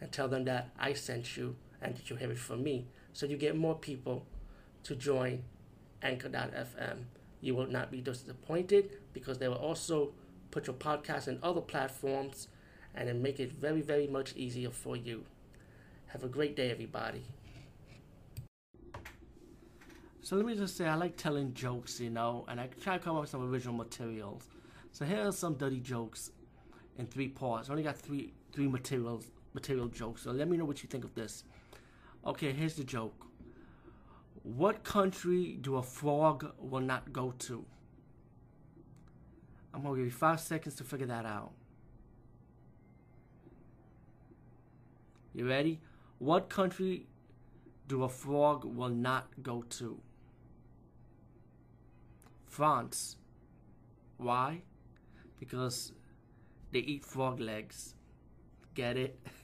and tell them that I sent you and that you have it from me. So you get more people to join Anchor.fm. You will not be disappointed because they will also put your podcast in other platforms and then make it very, very much easier for you. Have a great day, everybody. So let me just say, I like telling jokes, you know, and I try to come up with some original materials. So here are some dirty jokes in three parts. I only got three three materials material jokes. So let me know what you think of this. Okay, here's the joke. What country do a frog will not go to? I'm gonna give you five seconds to figure that out. You ready? What country do a frog will not go to? France. Why? Because they eat frog legs. Get it?